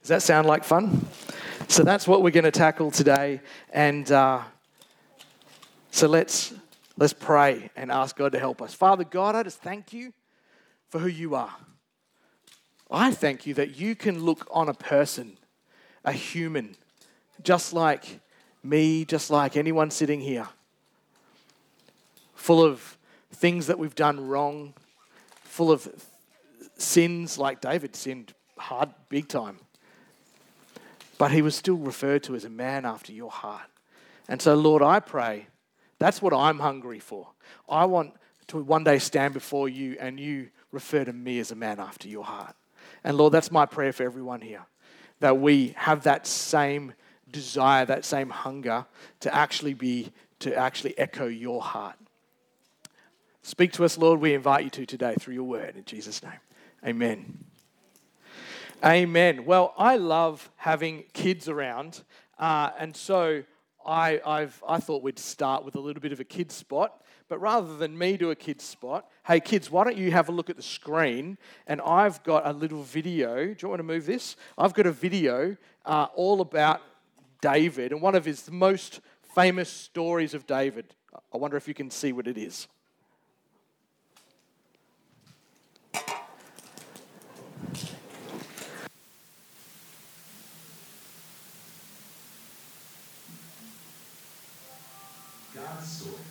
Does that sound like fun? So that's what we're going to tackle today. And uh, so let's, let's pray and ask God to help us. Father God, I just thank you for who you are. I thank you that you can look on a person, a human, just like me, just like anyone sitting here, full of things that we've done wrong, full of sins like David sinned hard, big time. But he was still referred to as a man after your heart. And so, Lord, I pray that's what I'm hungry for. I want to one day stand before you and you refer to me as a man after your heart. And Lord, that's my prayer for everyone here that we have that same desire, that same hunger to actually be, to actually echo your heart. Speak to us, Lord. We invite you to today through your word. In Jesus' name, amen. Amen. Well, I love having kids around. Uh, and so I, I've, I thought we'd start with a little bit of a kid spot. But rather than me do a kid's spot, hey kids, why don't you have a look at the screen? And I've got a little video. Do you want to move this? I've got a video uh, all about David and one of his most famous stories of David. I wonder if you can see what it is. God's story,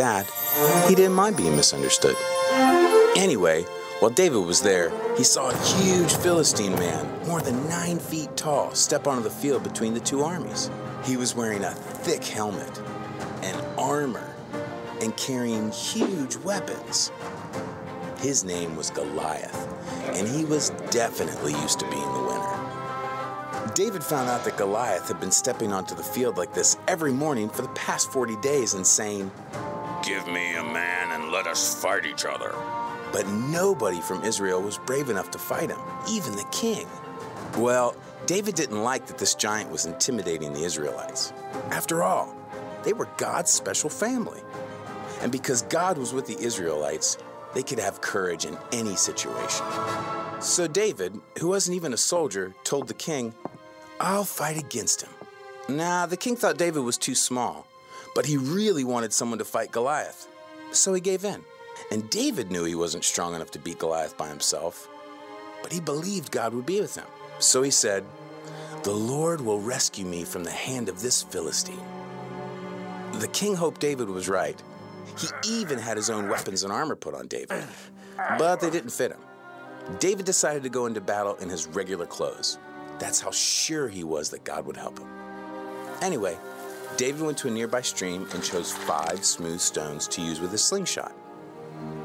dad, he didn't mind being misunderstood. Anyway, while David was there, he saw a huge Philistine man, more than nine feet tall, step onto the field between the two armies. He was wearing a thick helmet and armor and carrying huge weapons. His name was Goliath, and he was definitely used to being the winner. David found out that Goliath had been stepping onto the field like this every morning for the past 40 days and saying, Give me a man and let us fight each other. But nobody from Israel was brave enough to fight him, even the king. Well, David didn't like that this giant was intimidating the Israelites. After all, they were God's special family. And because God was with the Israelites, they could have courage in any situation. So David, who wasn't even a soldier, told the king, I'll fight against him. Nah, the king thought David was too small, but he really wanted someone to fight Goliath. So he gave in. And David knew he wasn't strong enough to beat Goliath by himself, but he believed God would be with him. So he said, The Lord will rescue me from the hand of this Philistine. The king hoped David was right. He even had his own weapons and armor put on David, but they didn't fit him. David decided to go into battle in his regular clothes. That's how sure he was that God would help him. Anyway, David went to a nearby stream and chose five smooth stones to use with his slingshot.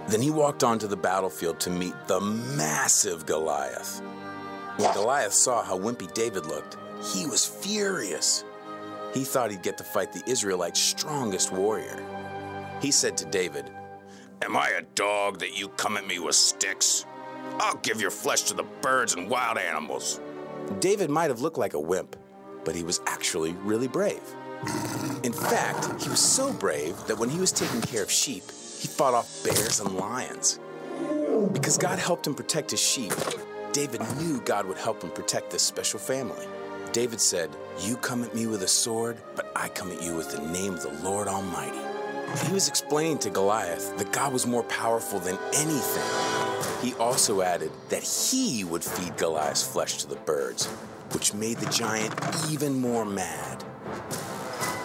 Then he walked onto the battlefield to meet the massive Goliath. When Goliath saw how wimpy David looked, he was furious. He thought he'd get to fight the Israelites' strongest warrior. He said to David, Am I a dog that you come at me with sticks? I'll give your flesh to the birds and wild animals. David might have looked like a wimp, but he was actually really brave. In fact, he was so brave that when he was taking care of sheep, he fought off bears and lions. Because God helped him protect his sheep, David knew God would help him protect this special family. David said, You come at me with a sword, but I come at you with the name of the Lord Almighty. He was explaining to Goliath that God was more powerful than anything. He also added that he would feed Goliath's flesh to the birds, which made the giant even more mad.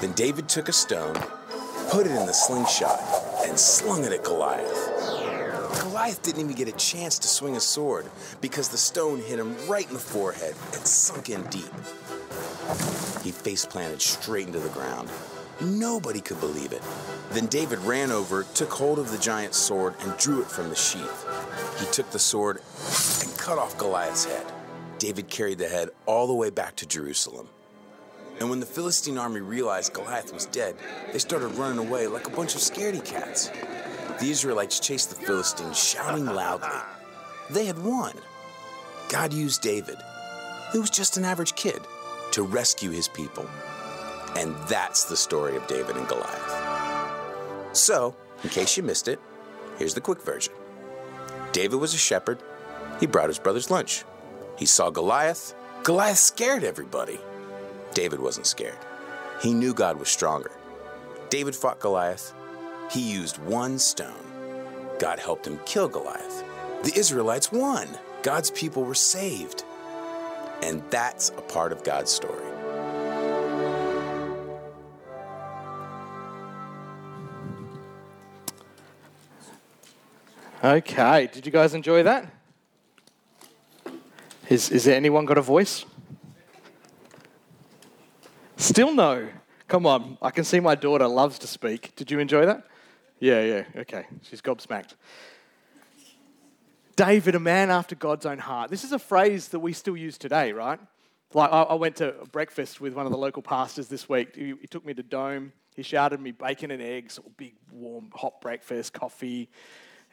Then David took a stone, put it in the slingshot, and slung it at Goliath. Goliath didn't even get a chance to swing a sword because the stone hit him right in the forehead and sunk in deep. He face planted straight into the ground. Nobody could believe it. Then David ran over, took hold of the giant's sword, and drew it from the sheath. He took the sword and cut off Goliath's head. David carried the head all the way back to Jerusalem. And when the Philistine army realized Goliath was dead, they started running away like a bunch of scaredy cats. The Israelites chased the Philistines, shouting loudly. They had won. God used David, who was just an average kid, to rescue his people. And that's the story of David and Goliath. So, in case you missed it, here's the quick version David was a shepherd. He brought his brothers lunch. He saw Goliath. Goliath scared everybody. David wasn't scared. He knew God was stronger. David fought Goliath. He used one stone. God helped him kill Goliath. The Israelites won. God's people were saved. And that's a part of God's story. Okay, did you guys enjoy that? Is, is there anyone got a voice? Still no. Come on, I can see my daughter loves to speak. Did you enjoy that? Yeah, yeah, okay. She's gobsmacked. David, a man after God's own heart. This is a phrase that we still use today, right? Like, I, went to breakfast with one of the local pastors this week. He, he took me to Dome. He shouted me bacon and eggs, big, warm, hot breakfast, coffee.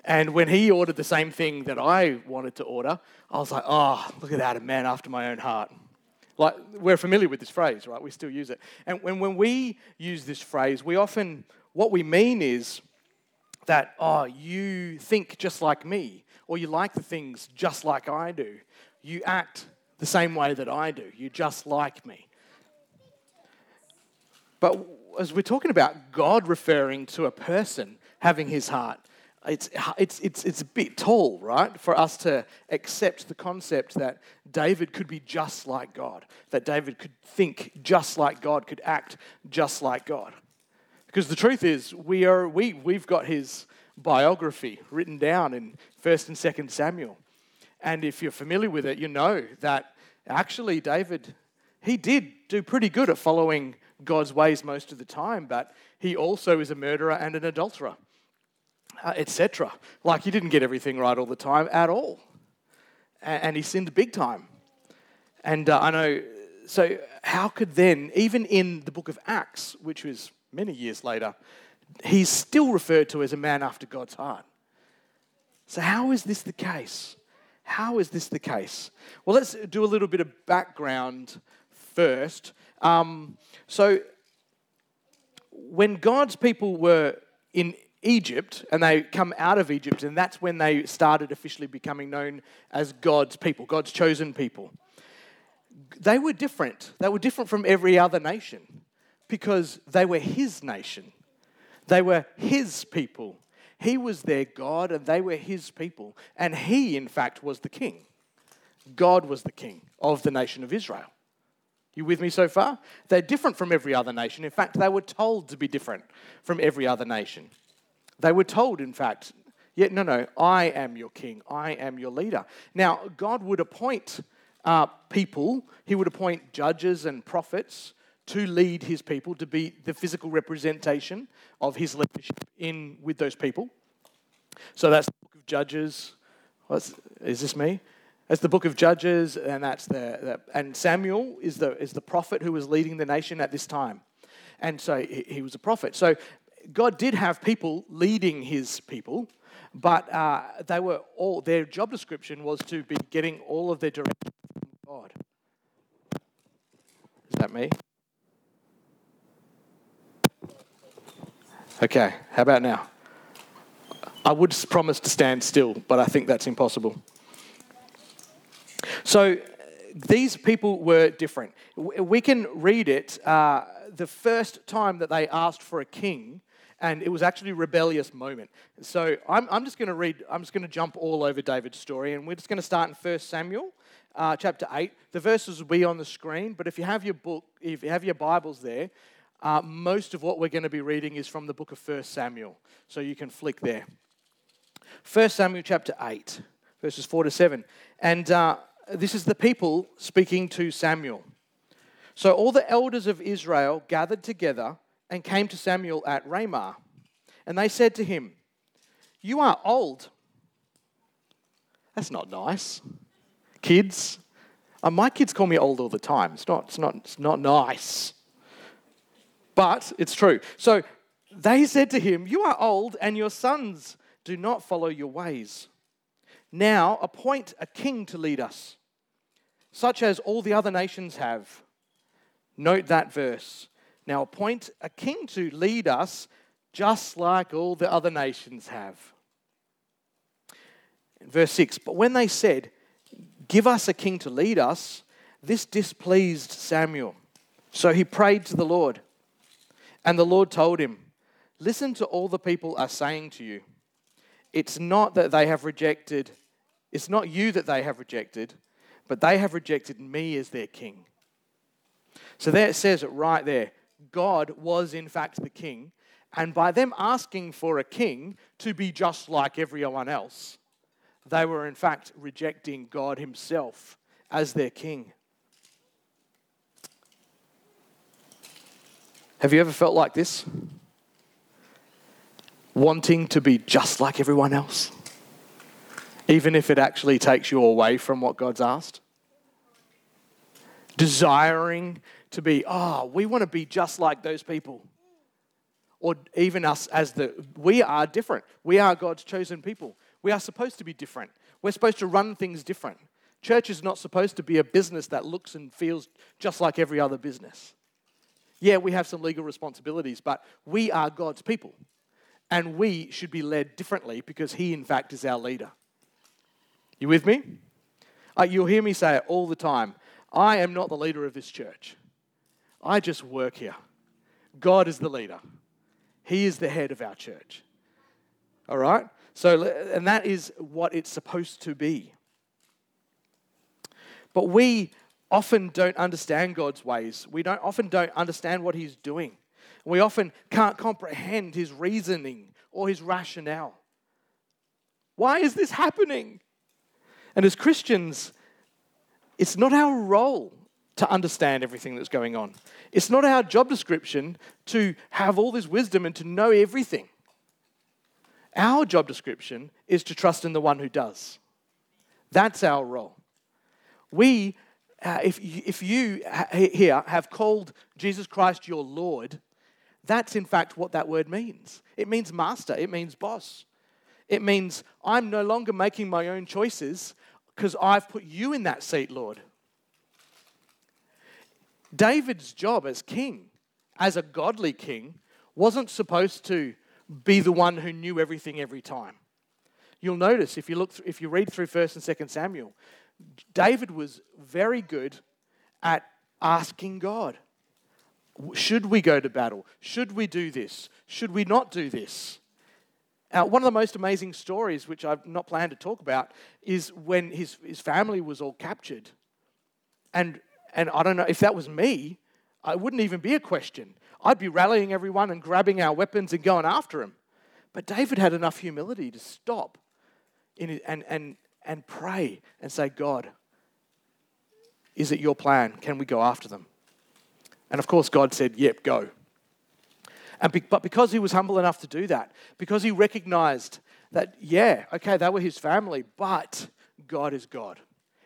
And when he ordered the same thing that I wanted to order, I was like, oh, look at that, a man after my own heart. Like, we're familiar with this phrase, right? We still use it. And when, when we use this phrase, we often, what we mean is that, oh, you think just like me, or you like the things just like I do. You act the same way that I do. You're just like me. But as we're talking about God referring to a person having his heart, it's, it's, it's, it's a bit tall, right, for us to accept the concept that David could be just like God, that David could think just like God, could act just like God. Because the truth is, we are, we, we've got his biography written down in 1st and 2nd Samuel. And if you're familiar with it, you know that actually David, he did do pretty good at following God's ways most of the time, but he also is a murderer and an adulterer etc. Like he didn't get everything right all the time at all. And, and he sinned big time. And uh, I know, so how could then, even in the book of Acts, which was many years later, he's still referred to as a man after God's heart? So, how is this the case? How is this the case? Well, let's do a little bit of background first. Um, so, when God's people were in Egypt and they come out of Egypt, and that's when they started officially becoming known as God's people, God's chosen people. They were different. They were different from every other nation because they were His nation. They were His people. He was their God and they were His people. And He, in fact, was the king. God was the king of the nation of Israel. You with me so far? They're different from every other nation. In fact, they were told to be different from every other nation. They were told, in fact, yeah, no, no, I am your king, I am your leader. Now, God would appoint uh, people, He would appoint judges and prophets to lead His people, to be the physical representation of His leadership in with those people. So that's the book of Judges. What's, is this me? That's the book of Judges, and that's the, the, and Samuel is the is the prophet who was leading the nation at this time, and so he, he was a prophet. So God did have people leading his people, but uh, they were all, their job description was to be getting all of their direction from God. Is that me? Okay, how about now? I would promise to stand still, but I think that's impossible. So these people were different. We can read it uh, the first time that they asked for a king and it was actually a rebellious moment. So I'm, I'm just going to read, I'm just going to jump all over David's story, and we're just going to start in 1 Samuel uh, chapter 8. The verses will be on the screen, but if you have your book, if you have your Bibles there, uh, most of what we're going to be reading is from the book of 1 Samuel. So you can flick there. 1 Samuel chapter 8, verses 4 to 7. And uh, this is the people speaking to Samuel. So all the elders of Israel gathered together and came to Samuel at Ramah. And they said to him, You are old. That's not nice. Kids, uh, my kids call me old all the time. It's not, it's, not, it's not nice. But it's true. So they said to him, You are old, and your sons do not follow your ways. Now appoint a king to lead us, such as all the other nations have. Note that verse. Now appoint a king to lead us, just like all the other nations have. Verse 6 But when they said, Give us a king to lead us, this displeased Samuel. So he prayed to the Lord. And the Lord told him, Listen to all the people are saying to you. It's not that they have rejected, it's not you that they have rejected, but they have rejected me as their king. So there it says it right there. God was in fact the king, and by them asking for a king to be just like everyone else, they were in fact rejecting God Himself as their king. Have you ever felt like this? Wanting to be just like everyone else? Even if it actually takes you away from what God's asked? Desiring to be, oh, we want to be just like those people. Or even us as the, we are different. We are God's chosen people. We are supposed to be different. We're supposed to run things different. Church is not supposed to be a business that looks and feels just like every other business. Yeah, we have some legal responsibilities, but we are God's people. And we should be led differently because He, in fact, is our leader. You with me? Uh, you'll hear me say it all the time. I am not the leader of this church. I just work here. God is the leader. He is the head of our church. All right? So, and that is what it's supposed to be. But we often don't understand God's ways. We don't, often don't understand what He's doing. We often can't comprehend His reasoning or His rationale. Why is this happening? And as Christians, it's not our role to understand everything that's going on. It's not our job description to have all this wisdom and to know everything. Our job description is to trust in the one who does. That's our role. We, uh, if, if you here have called Jesus Christ your Lord, that's in fact what that word means. It means master, it means boss. It means I'm no longer making my own choices because I've put you in that seat, Lord. David's job as king, as a godly king, wasn't supposed to be the one who knew everything every time. You'll notice if you look, if you read through First and Second Samuel, David was very good at asking God, should we go to battle? Should we do this? Should we not do this? Now, one of the most amazing stories, which I've not planned to talk about, is when his, his family was all captured. And, and I don't know if that was me, it wouldn't even be a question. I'd be rallying everyone and grabbing our weapons and going after him. But David had enough humility to stop it, and, and, and pray and say, God, is it your plan? Can we go after them? And of course, God said, Yep, go. And be, but because he was humble enough to do that, because he recognized that, yeah, okay, they were his family, but God is God.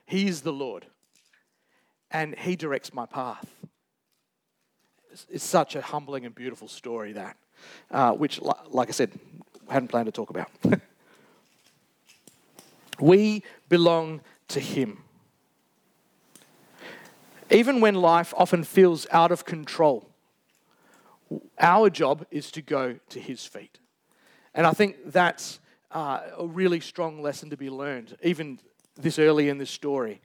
He is the Lord. And he directs my path. It's, it's such a humbling and beautiful story, that, uh, which, like I said, hadn't planned to talk about. we belong to him. Even when life often feels out of control, our job is to go to his feet. And I think that's uh, a really strong lesson to be learned, even this early in this story.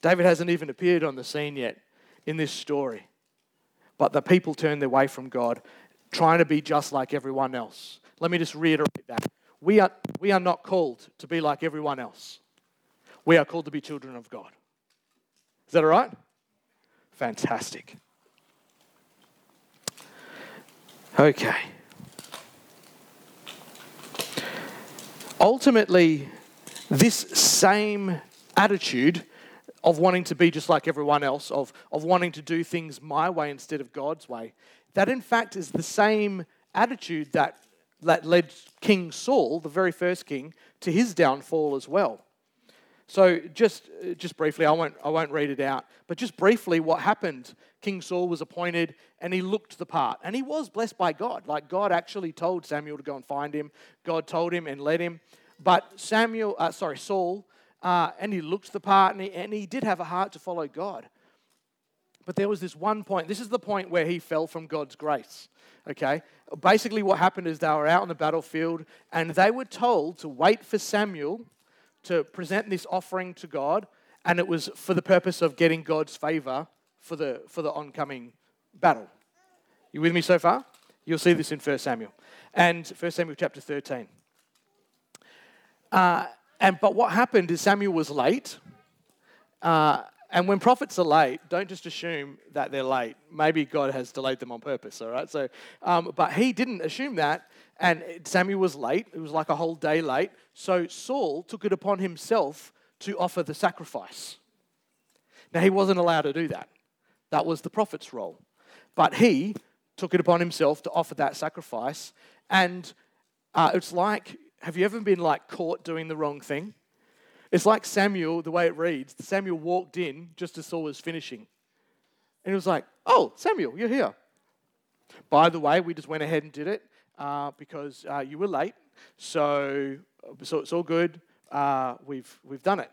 David hasn't even appeared on the scene yet in this story. But the people turn their way from God, trying to be just like everyone else. Let me just reiterate that. We are, we are not called to be like everyone else. We are called to be children of God. Is that all right? Fantastic. Okay. Ultimately, this same attitude of wanting to be just like everyone else, of, of wanting to do things my way instead of God's way, that in fact is the same attitude that that led King Saul, the very first king, to his downfall as well. So just just briefly, I won't I won't read it out, but just briefly, what happened? King Saul was appointed, and he looked the part, and he was blessed by God. Like God actually told Samuel to go and find him. God told him and led him. But Samuel, uh, sorry, Saul, uh, and he looked the part, and he, and he did have a heart to follow God. But there was this one point. This is the point where he fell from God's grace. Okay? Basically, what happened is they were out on the battlefield and they were told to wait for Samuel to present this offering to God, and it was for the purpose of getting God's favor for the, for the oncoming battle. You with me so far? You'll see this in 1 Samuel. And 1 Samuel chapter 13. Uh, and, but what happened is Samuel was late. Uh, and when prophets are late, don't just assume that they're late. Maybe God has delayed them on purpose, all right? So, um, but he didn't assume that, and Samuel was late. It was like a whole day late. So Saul took it upon himself to offer the sacrifice. Now, he wasn't allowed to do that. That was the prophet's role. But he took it upon himself to offer that sacrifice. And uh, it's like, have you ever been like caught doing the wrong thing? It's like Samuel, the way it reads. Samuel walked in just as Saul was finishing. And he was like, Oh, Samuel, you're here. By the way, we just went ahead and did it uh, because uh, you were late. So, so it's all good. Uh, we've, we've done it.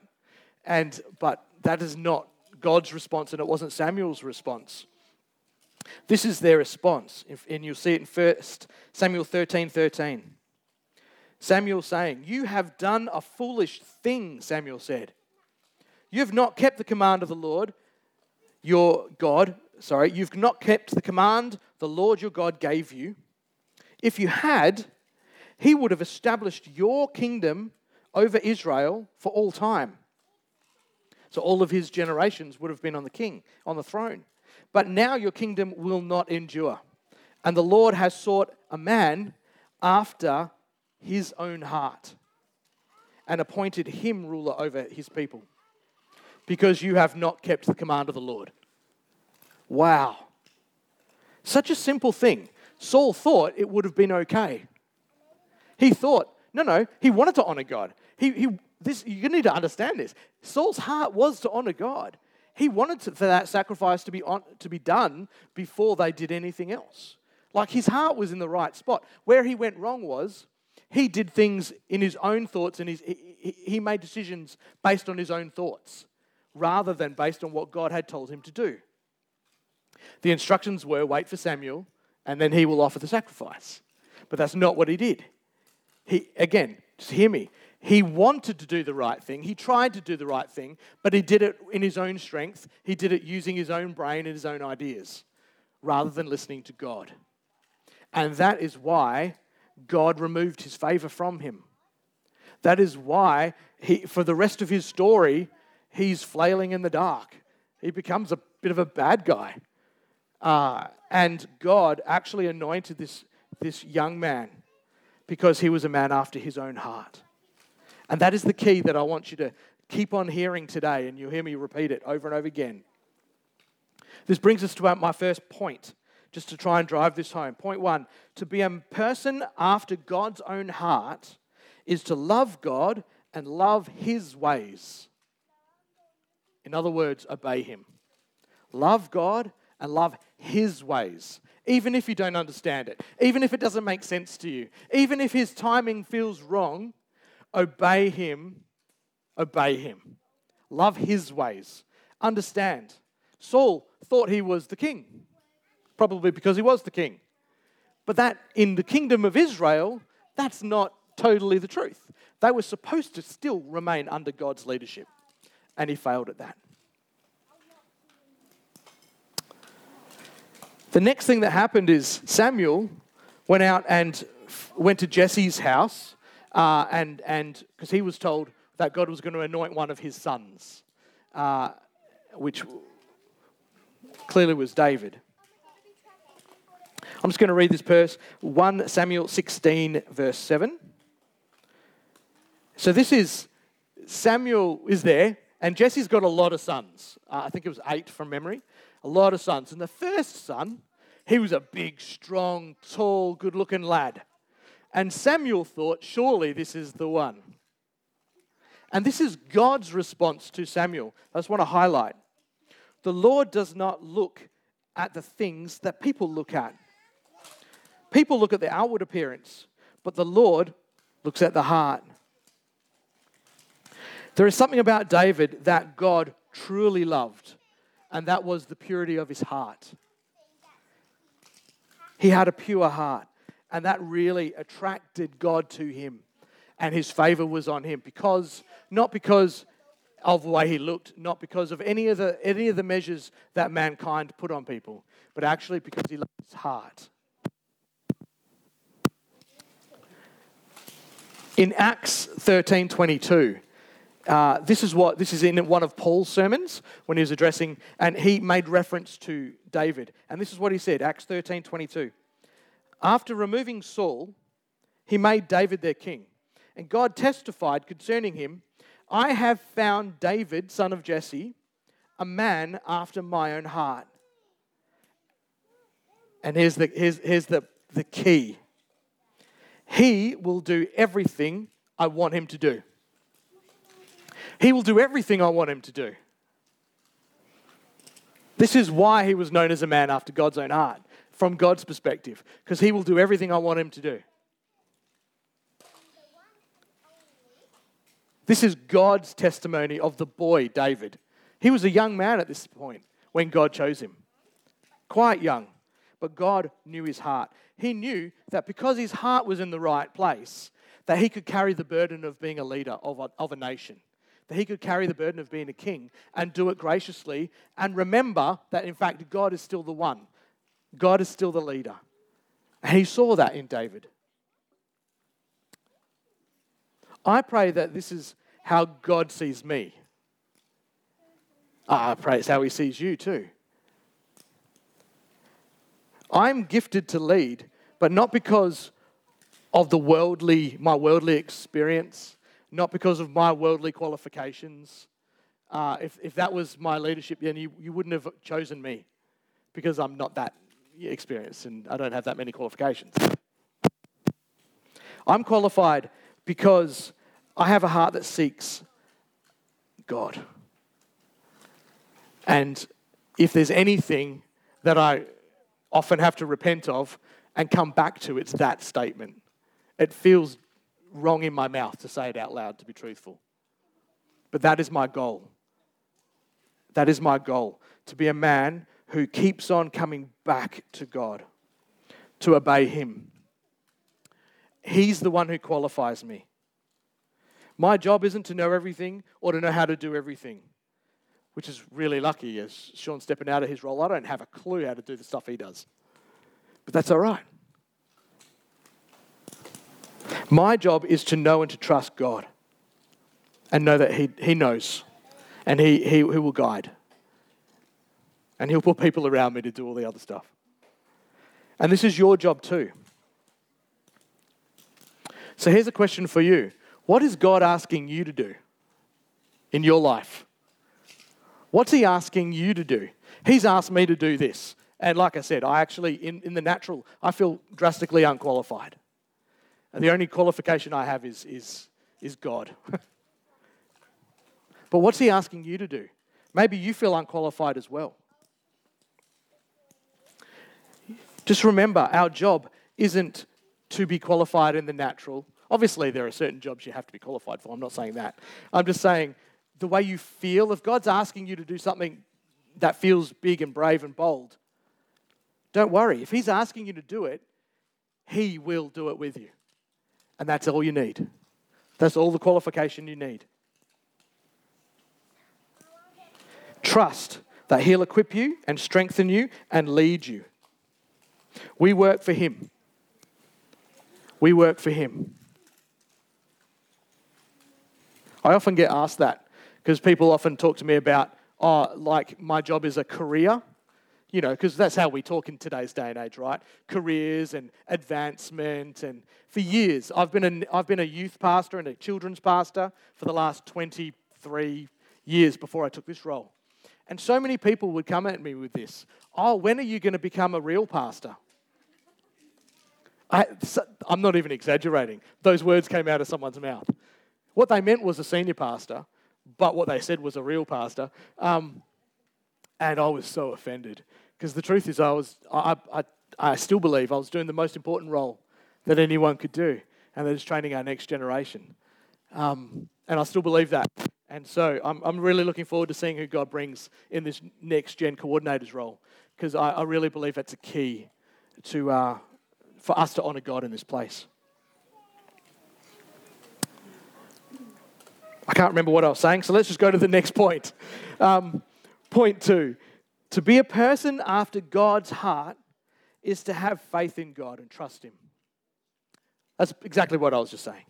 And, but that is not God's response, and it wasn't Samuel's response. This is their response, and you'll see it in First Samuel 13 13. Samuel saying, You have done a foolish thing, Samuel said. You have not kept the command of the Lord, your God. Sorry, you've not kept the command the Lord your God gave you. If you had, he would have established your kingdom over Israel for all time. So all of his generations would have been on the king, on the throne. But now your kingdom will not endure. And the Lord has sought a man after his own heart and appointed him ruler over his people because you have not kept the command of the Lord. Wow. Such a simple thing. Saul thought it would have been okay. He thought, no, no, he wanted to honor God. He, he, this, you need to understand this. Saul's heart was to honor God. He wanted to, for that sacrifice to be, on, to be done before they did anything else. Like his heart was in the right spot. Where he went wrong was he did things in his own thoughts and his, he, he made decisions based on his own thoughts rather than based on what God had told him to do. The instructions were wait for Samuel and then he will offer the sacrifice. But that's not what he did. He, again, just hear me. He wanted to do the right thing. He tried to do the right thing, but he did it in his own strength. He did it using his own brain and his own ideas rather than listening to God. And that is why God removed his favor from him. That is why, he, for the rest of his story, he's flailing in the dark. He becomes a bit of a bad guy. Uh, and God actually anointed this, this young man because he was a man after his own heart. And that is the key that I want you to keep on hearing today, and you'll hear me repeat it over and over again. This brings us to my first point just to try and drive this home. Point one to be a person after God's own heart is to love God and love His ways. In other words, obey Him. Love God and love His ways, even if you don't understand it, even if it doesn't make sense to you, even if His timing feels wrong, obey Him, obey Him. Love His ways. Understand. Saul thought he was the king probably because he was the king. But that in the kingdom of Israel, that's not totally the truth. They were supposed to still remain under God's leadership, and he failed at that. The next thing that happened is Samuel went out and went to Jesse's house, uh, and and because he was told that God was going to anoint one of his sons, uh, which clearly was David. I'm just going to read this verse 1 Samuel 16, verse 7. So this is Samuel is there, and Jesse's got a lot of sons. Uh, I think it was eight from memory. A lot of sons. And the first son, he was a big, strong, tall, good looking lad. And Samuel thought, surely this is the one. And this is God's response to Samuel. I just want to highlight. The Lord does not look at the things that people look at. People look at the outward appearance, but the Lord looks at the heart. There is something about David that God truly loved, and that was the purity of his heart. He had a pure heart, and that really attracted God to him, and his favor was on him because not because of the way he looked, not because of any of the any of the measures that mankind put on people, but actually because he loved his heart. In Acts 13 22, uh, this is what this is in one of Paul's sermons when he was addressing, and he made reference to David. And this is what he said, Acts 13 22. After removing Saul, he made David their king. And God testified concerning him, I have found David, son of Jesse, a man after my own heart. And here's the, here's, here's the, the key He will do everything I want him to do. He will do everything I want him to do. This is why he was known as a man after God's own heart, from God's perspective, because he will do everything I want him to do. This is God's testimony of the boy, David. He was a young man at this point when God chose him. Quite young, but God knew his heart. He knew that because his heart was in the right place, that he could carry the burden of being a leader of a, of a nation that he could carry the burden of being a king and do it graciously and remember that, in fact, God is still the one. God is still the leader. And he saw that in David. I pray that this is how God sees me. I pray it's how he sees you too. I'm gifted to lead, but not because of the worldly, my worldly experience not because of my worldly qualifications. Uh, if, if that was my leadership, then you, you wouldn't have chosen me because I'm not that experienced and I don't have that many qualifications. I'm qualified because I have a heart that seeks God. And if there's anything that I often have to repent of and come back to, it's that statement. It feels wrong in my mouth to say it out loud, to be truthful. But that is my goal. That is my goal to be a man who keeps on coming back to God, to obey Him. He's the one who qualifies me. My job isn't to know everything or to know how to do everything, which is really lucky as Sean's stepping out of his role. I don't have a clue how to do the stuff he does. But that's all right. My job is to know and to trust God and know that He, he knows and he, he, he will guide. And He'll put people around me to do all the other stuff. And this is your job too. So here's a question for you What is God asking you to do in your life? What's He asking you to do? He's asked me to do this. And like I said, I actually, in, in the natural, I feel drastically unqualified. And the only qualification I have is, is, is God. but what's He asking you to do? Maybe you feel unqualified as well. Just remember, our job isn't to be qualified in the natural. Obviously, there are certain jobs you have to be qualified for. I'm not saying that. I'm just saying the way you feel, if God's asking you to do something that feels big and brave and bold, don't worry. If He's asking you to do it, He will do it with you. And that's all you need. That's all the qualification you need. Trust that He'll equip you and strengthen you and lead you. We work for Him. We work for Him. I often get asked that because people often talk to me about, oh, like my job is a career you know, because that's how we talk in today's day and age, right? Careers and advancement. And for years, I've been a, I've been a youth pastor and a children's pastor for the last 23 years before I took this role. And so many people would come at me with this Oh, when are you going to become a real pastor? I, I'm not even exaggerating. Those words came out of someone's mouth. What they meant was a senior pastor, but what they said was a real pastor. Um, and I was so offended because the truth is, I was, I, I, I still believe I was doing the most important role that anyone could do, and that is training our next generation. Um, and I still believe that. And so I'm, I'm really looking forward to seeing who God brings in this next gen coordinator's role because I, I, really believe that's a key to, uh, for us to honor God in this place. I can't remember what I was saying, so let's just go to the next point. Um, point two to be a person after God's heart is to have faith in God and trust Him. That's exactly what I was just saying.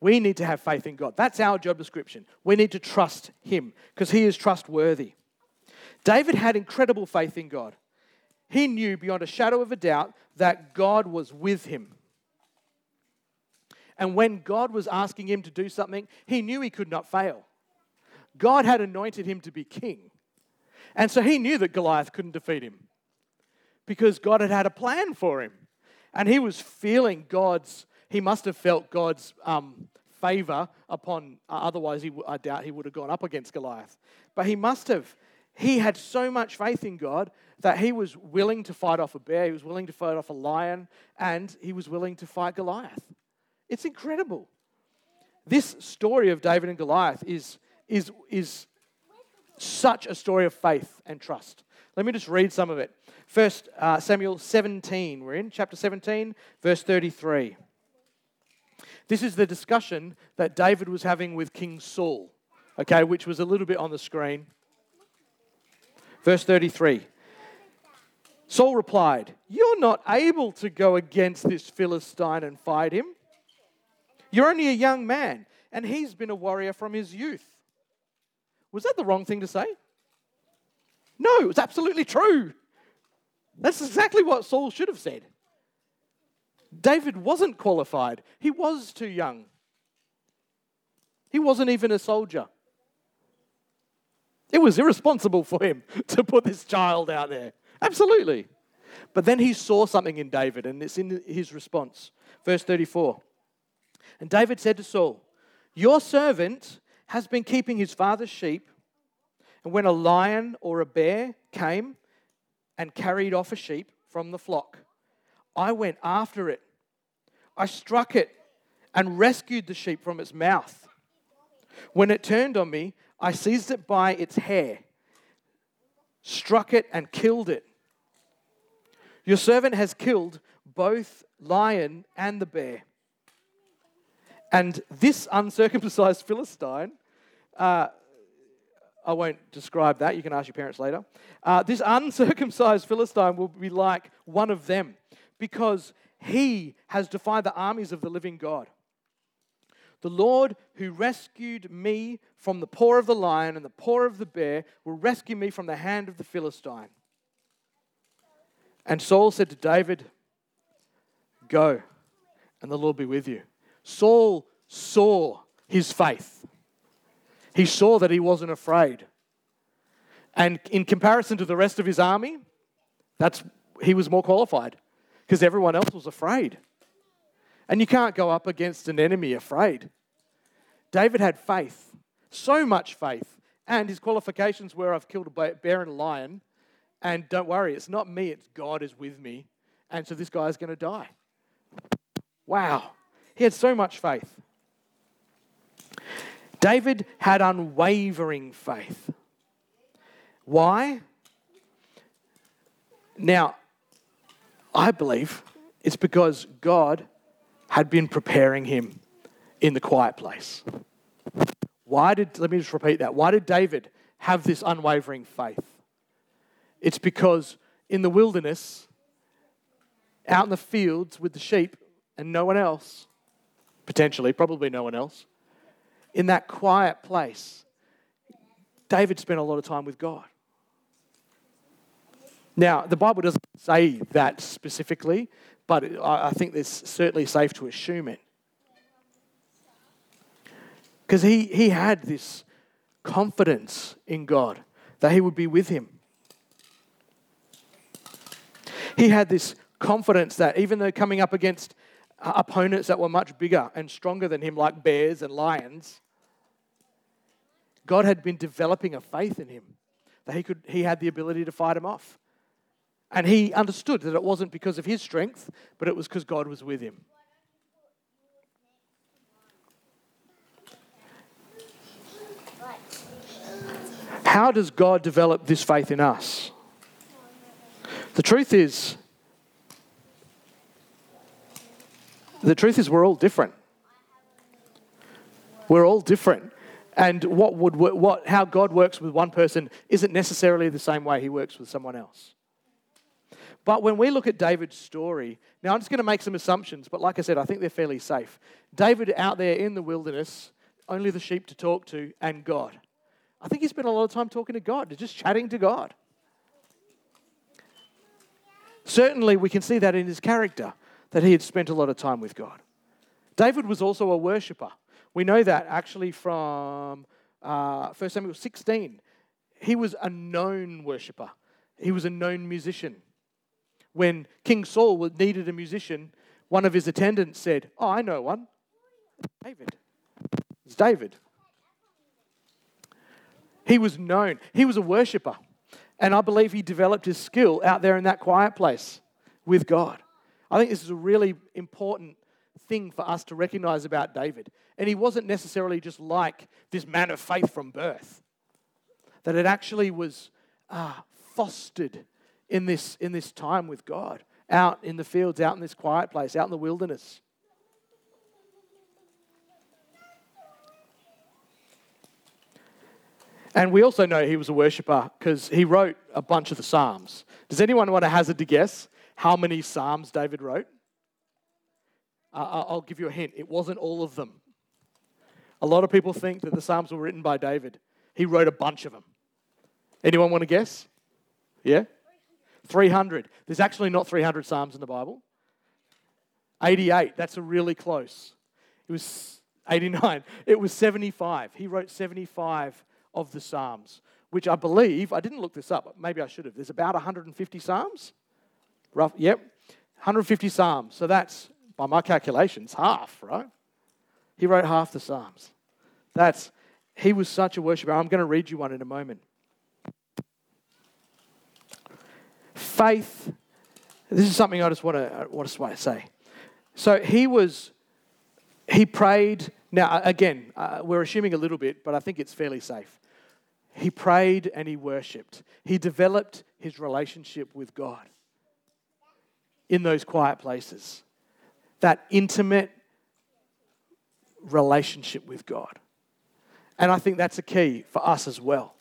We need to have faith in God. That's our job description. We need to trust Him because He is trustworthy. David had incredible faith in God. He knew beyond a shadow of a doubt that God was with him. And when God was asking him to do something, he knew he could not fail. God had anointed him to be king. And so he knew that Goliath couldn't defeat him because God had had a plan for him. And he was feeling God's, he must have felt God's um, favor upon, uh, otherwise, he, I doubt he would have gone up against Goliath. But he must have, he had so much faith in God that he was willing to fight off a bear, he was willing to fight off a lion, and he was willing to fight Goliath. It's incredible. This story of David and Goliath is, is, is such a story of faith and trust. Let me just read some of it. First, uh, Samuel 17. We're in chapter 17, verse 33. This is the discussion that David was having with King Saul, okay, which was a little bit on the screen. Verse 33. Saul replied, You're not able to go against this Philistine and fight him. You're only a young man, and he's been a warrior from his youth. Was that the wrong thing to say? No, it was absolutely true. That's exactly what Saul should have said. David wasn't qualified, he was too young. He wasn't even a soldier. It was irresponsible for him to put this child out there. Absolutely. But then he saw something in David, and it's in his response. Verse 34. And David said to Saul, Your servant has been keeping his father's sheep, and when a lion or a bear came and carried off a sheep from the flock, I went after it. I struck it and rescued the sheep from its mouth. When it turned on me, I seized it by its hair, struck it, and killed it. Your servant has killed both lion and the bear. And this uncircumcised Philistine, uh, I won't describe that, you can ask your parents later. Uh, this uncircumcised Philistine will be like one of them because he has defied the armies of the living God. The Lord who rescued me from the paw of the lion and the paw of the bear will rescue me from the hand of the Philistine. And Saul said to David, Go, and the Lord be with you. Saul saw his faith. He saw that he wasn't afraid. And in comparison to the rest of his army, that's he was more qualified because everyone else was afraid. And you can't go up against an enemy afraid. David had faith, so much faith, and his qualifications were I've killed a bear and a lion, and don't worry, it's not me, it's God is with me. And so this guy is going to die. Wow. He had so much faith. David had unwavering faith. Why? Now, I believe it's because God had been preparing him in the quiet place. Why did, let me just repeat that. Why did David have this unwavering faith? It's because in the wilderness, out in the fields with the sheep and no one else, potentially, probably no one else, in that quiet place, David spent a lot of time with God. Now, the Bible doesn't say that specifically, but I think it's certainly safe to assume it. Because he, he had this confidence in God that he would be with him. He had this confidence that even though coming up against uh, opponents that were much bigger and stronger than him, like bears and lions, God had been developing a faith in him that he, could, he had the ability to fight him off. And he understood that it wasn't because of his strength, but it was because God was with him. How does God develop this faith in us? The truth is, the truth is, we're all different. We're all different. And what would, what, how God works with one person isn't necessarily the same way he works with someone else. But when we look at David's story, now I'm just going to make some assumptions, but like I said, I think they're fairly safe. David out there in the wilderness, only the sheep to talk to, and God. I think he spent a lot of time talking to God, just chatting to God. Certainly, we can see that in his character, that he had spent a lot of time with God. David was also a worshiper. We know that actually from uh, 1 Samuel 16. He was a known worshiper, he was a known musician. When King Saul needed a musician, one of his attendants said, Oh, I know one. David. It's David. He was known, he was a worshiper. And I believe he developed his skill out there in that quiet place with God. I think this is a really important thing for us to recognize about David. And he wasn't necessarily just like this man of faith from birth, that it actually was uh, fostered in this, in this time with God, out in the fields, out in this quiet place, out in the wilderness. And we also know he was a worshiper because he wrote a bunch of the Psalms. Does anyone want to hazard to guess how many Psalms David wrote? Uh, I'll give you a hint. It wasn't all of them. A lot of people think that the Psalms were written by David. He wrote a bunch of them. Anyone want to guess? Yeah? 300. There's actually not 300 Psalms in the Bible. 88. That's a really close. It was 89. It was 75. He wrote 75 of the Psalms, which I believe, I didn't look this up, maybe I should have. There's about 150 Psalms. Rough, yep, 150 Psalms. So that's, by my calculations, half, right? He wrote half the Psalms. That's, he was such a worshiper. I'm going to read you one in a moment. Faith, this is something I just want to, I want to say. So he was, he prayed. Now, again, uh, we're assuming a little bit, but I think it's fairly safe. He prayed and he worshiped. He developed his relationship with God in those quiet places. That intimate relationship with God. And I think that's a key for us as well.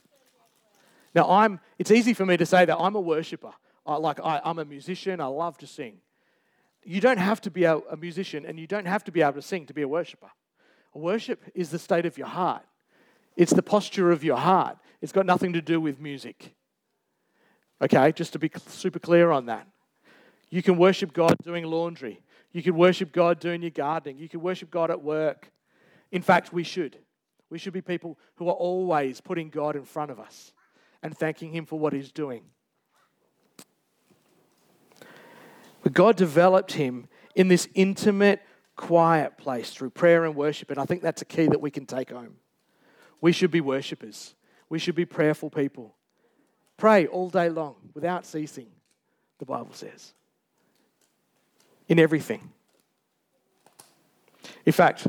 Now, I'm, it's easy for me to say that I'm a worshiper. I, like, I, I'm a musician, I love to sing. You don't have to be a, a musician and you don't have to be able to sing to be a worshiper. Worship is the state of your heart. It's the posture of your heart. It's got nothing to do with music. Okay, just to be super clear on that. You can worship God doing laundry. You can worship God doing your gardening. You can worship God at work. In fact, we should. We should be people who are always putting God in front of us and thanking Him for what He's doing. But God developed him in this intimate, quiet place through prayer and worship. And I think that's a key that we can take home. We should be worshippers. We should be prayerful people. Pray all day long without ceasing, the Bible says. In everything. In fact,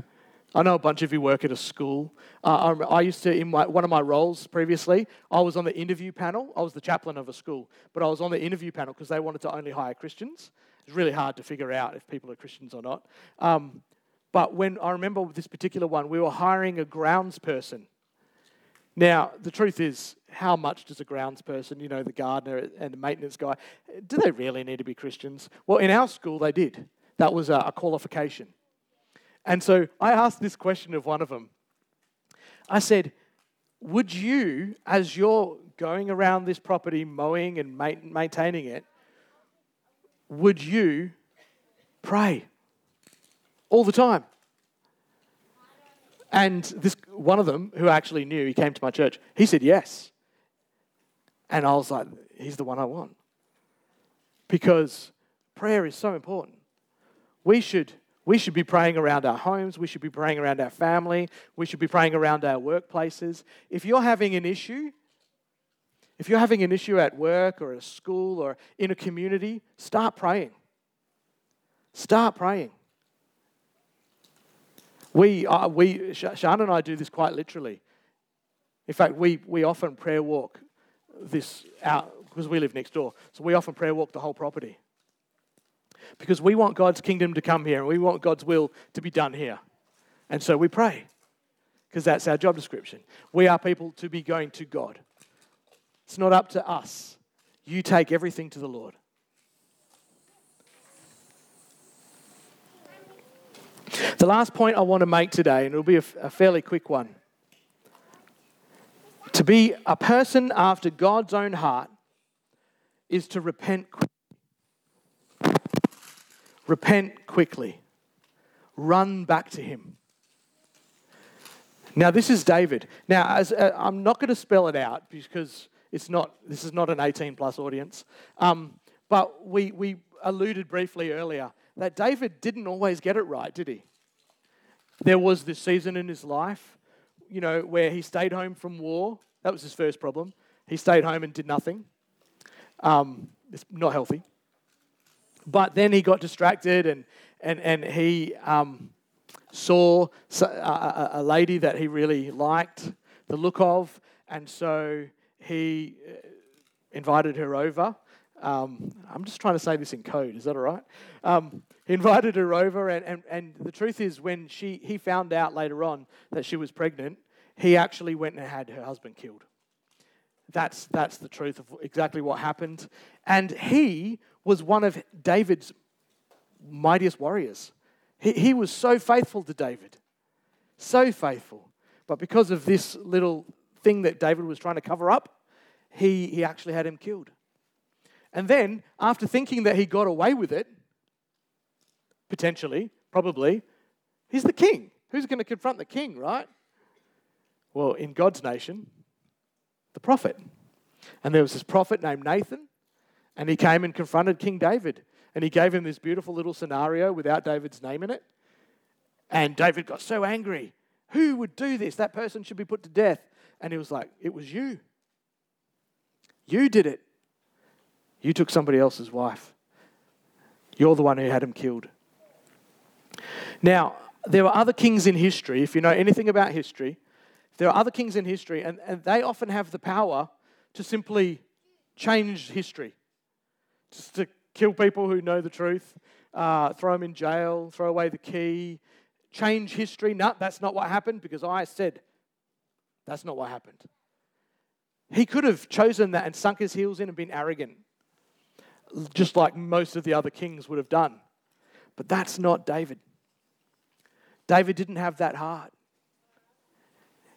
I know a bunch of you work at a school. Uh, I, I, used to, in my, one of my roles previously, I was on the interview panel. I was the chaplain of a school, but I was on the interview panel because they wanted to only hire Christians. It's really hard to figure out if people are Christians or not. Um, but when I remember this particular one, we were hiring a grounds person. Now, the truth is, how much does a grounds person, you know, the gardener and the maintenance guy, do they really need to be Christians? Well, in our school, they did. That was a, qualification. And so I asked this question of one of them. I said, Would you, as you're going around this property, mowing and maintaining it, would you pray all the time? And this one of them, who actually knew, he came to my church. He said yes, and I was like, he's the one I want, because prayer is so important. We should, we should be praying around our homes. We should be praying around our family. We should be praying around our workplaces. If you're having an issue, if you're having an issue at work or at school or in a community, start praying. Start praying. We, we, Sean and I do this quite literally. In fact, we, we often prayer walk this out because we live next door. So we often prayer walk the whole property. Because we want God's kingdom to come here and we want God's will to be done here. And so we pray because that's our job description. We are people to be going to God. It's not up to us. You take everything to the Lord. The last point I want to make today, and it'll be a, a fairly quick one. To be a person after God's own heart is to repent quickly. Repent quickly. Run back to Him. Now, this is David. Now, as, uh, I'm not going to spell it out because it's not, this is not an 18 plus audience. Um, but we, we alluded briefly earlier that David didn't always get it right, did he? There was this season in his life, you know, where he stayed home from war. That was his first problem. He stayed home and did nothing. Um, it's not healthy. But then he got distracted and, and, and he um, saw a, a lady that he really liked the look of. And so he uh, invited her over um, I'm just trying to say this in code. Is that all right? Um, he invited her over, and, and, and the truth is, when she, he found out later on that she was pregnant, he actually went and had her husband killed. That's, that's the truth of exactly what happened. And he was one of David's mightiest warriors. He, he was so faithful to David, so faithful. But because of this little thing that David was trying to cover up, he, he actually had him killed. And then, after thinking that he got away with it, potentially, probably, he's the king. Who's going to confront the king, right? Well, in God's nation, the prophet. And there was this prophet named Nathan, and he came and confronted King David. And he gave him this beautiful little scenario without David's name in it. And David got so angry. Who would do this? That person should be put to death. And he was like, It was you. You did it. You took somebody else's wife. You're the one who had him killed. Now, there were other kings in history. If you know anything about history, there are other kings in history, and, and they often have the power to simply change history, just to kill people who know the truth, uh, throw them in jail, throw away the key, change history. No, that's not what happened because I said that's not what happened. He could have chosen that and sunk his heels in and been arrogant just like most of the other kings would have done. But that's not David. David didn't have that heart.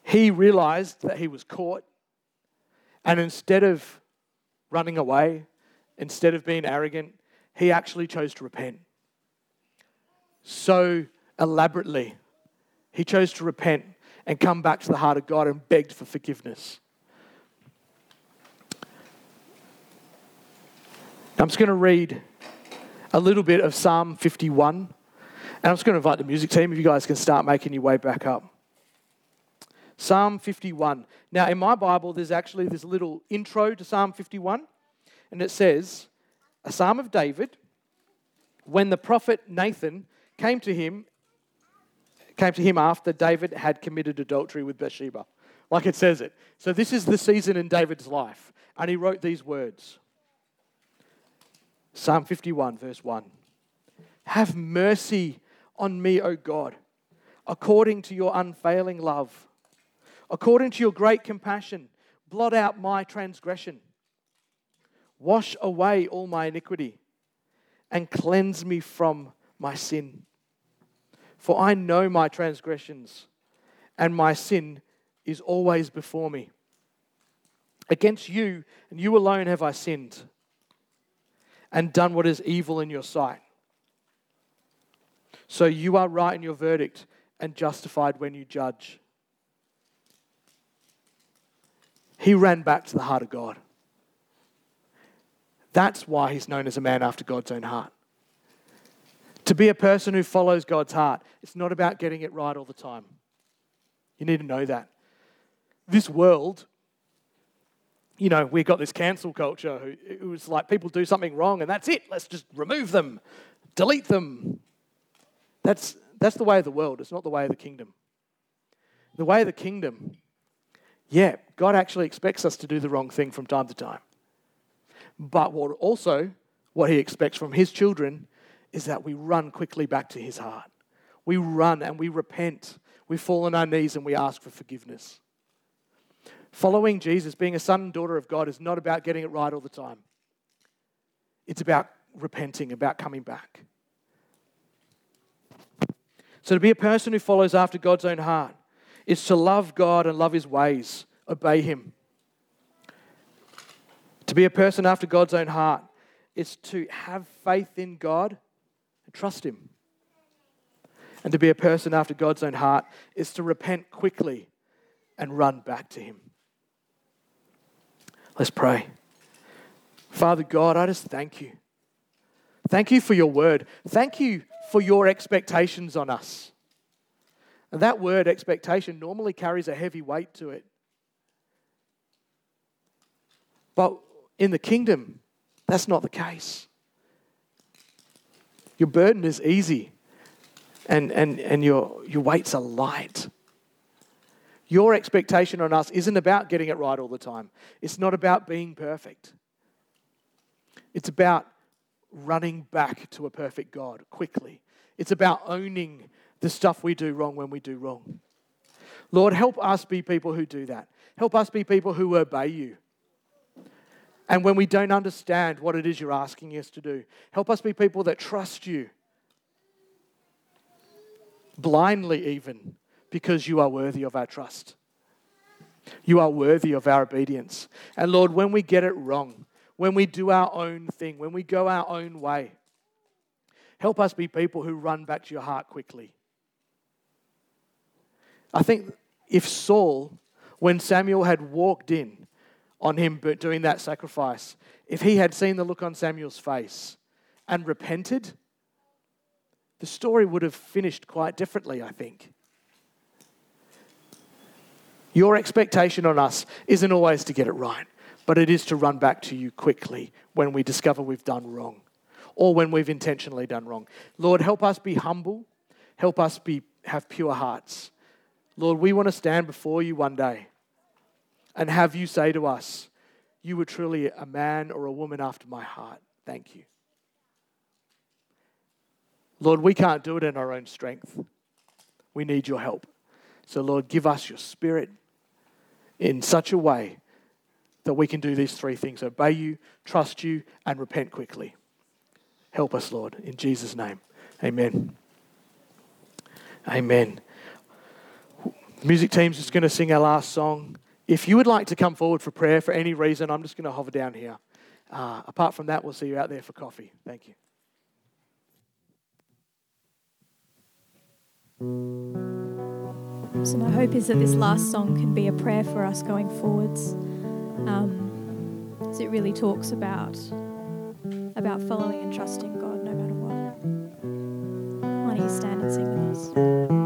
He realized that he was caught, and instead of running away, instead of being arrogant, he actually chose to repent. So elaborately, he chose to repent and come back to the heart of God and begged for forgiveness. I'm just going to read a little bit of Psalm 51. And I'm just going to invite the music team if you guys can start making your way back up. Psalm 51. Now, in my Bible, there's actually this little intro to Psalm 51, and it says, A psalm of David, when the prophet Nathan came to him, came to him after David had committed adultery with Bathsheba. Like it says it. So, this is the season in David's life. And he wrote these words Psalm 51, verse 1. Have mercy on me, O God, according to your unfailing love. According to your great compassion, blot out my transgression. Wash away all my iniquity and cleanse me from my sin. For I know my transgressions, and my sin is always before me. Against you and you alone have I sinned and done what is evil in your sight. So you are right in your verdict and justified when you judge. He ran back to the heart of God. That's why he's known as a man after God's own heart. To be a person who follows God's heart, it's not about getting it right all the time. You need to know that. This world, you know, we've got this cancel culture it was like people do something wrong and that's it. Let's just remove them, delete them. That's, that's the way of the world. It's not the way of the kingdom. The way of the kingdom, yeah, God actually expects us to do the wrong thing from time to time. But what also, what He expects from His children is that we run quickly back to His heart. We run and we repent. We fall on our knees and we ask for forgiveness. Following Jesus, being a son and daughter of God, is not about getting it right all the time. It's about repenting, about coming back. So, to be a person who follows after God's own heart is to love God and love his ways, obey him. To be a person after God's own heart is to have faith in God and trust him. And to be a person after God's own heart is to repent quickly and run back to him. Let's pray. Father God, I just thank you. Thank you for your word. Thank you for your expectations on us. And that word, expectation, normally carries a heavy weight to it. But in the kingdom, that's not the case. Your burden is easy and, and, and your, your weights are light. Your expectation on us isn't about getting it right all the time, it's not about being perfect. It's about running back to a perfect God quickly. It's about owning the stuff we do wrong when we do wrong. Lord, help us be people who do that. Help us be people who obey you. And when we don't understand what it is you're asking us to do, help us be people that trust you blindly, even because you are worthy of our trust. You are worthy of our obedience. And Lord, when we get it wrong, when we do our own thing, when we go our own way, help us be people who run back to your heart quickly. I think if Saul, when Samuel had walked in on him doing that sacrifice, if he had seen the look on Samuel's face and repented, the story would have finished quite differently, I think. Your expectation on us isn't always to get it right, but it is to run back to you quickly when we discover we've done wrong or when we've intentionally done wrong. Lord, help us be humble. Help us be, have pure hearts. Lord, we want to stand before you one day and have you say to us, You were truly a man or a woman after my heart. Thank you. Lord, we can't do it in our own strength. We need your help. So, Lord, give us your spirit in such a way that we can do these three things obey you, trust you, and repent quickly. Help us, Lord, in Jesus' name. Amen. Amen. The music team's just going to sing our last song. If you would like to come forward for prayer for any reason, I'm just going to hover down here. Uh, apart from that, we'll see you out there for coffee. Thank you. So, my hope is that this last song can be a prayer for us going forwards. Um, as it really talks about, about following and trusting God no matter what. Why don't you stand and sing with us?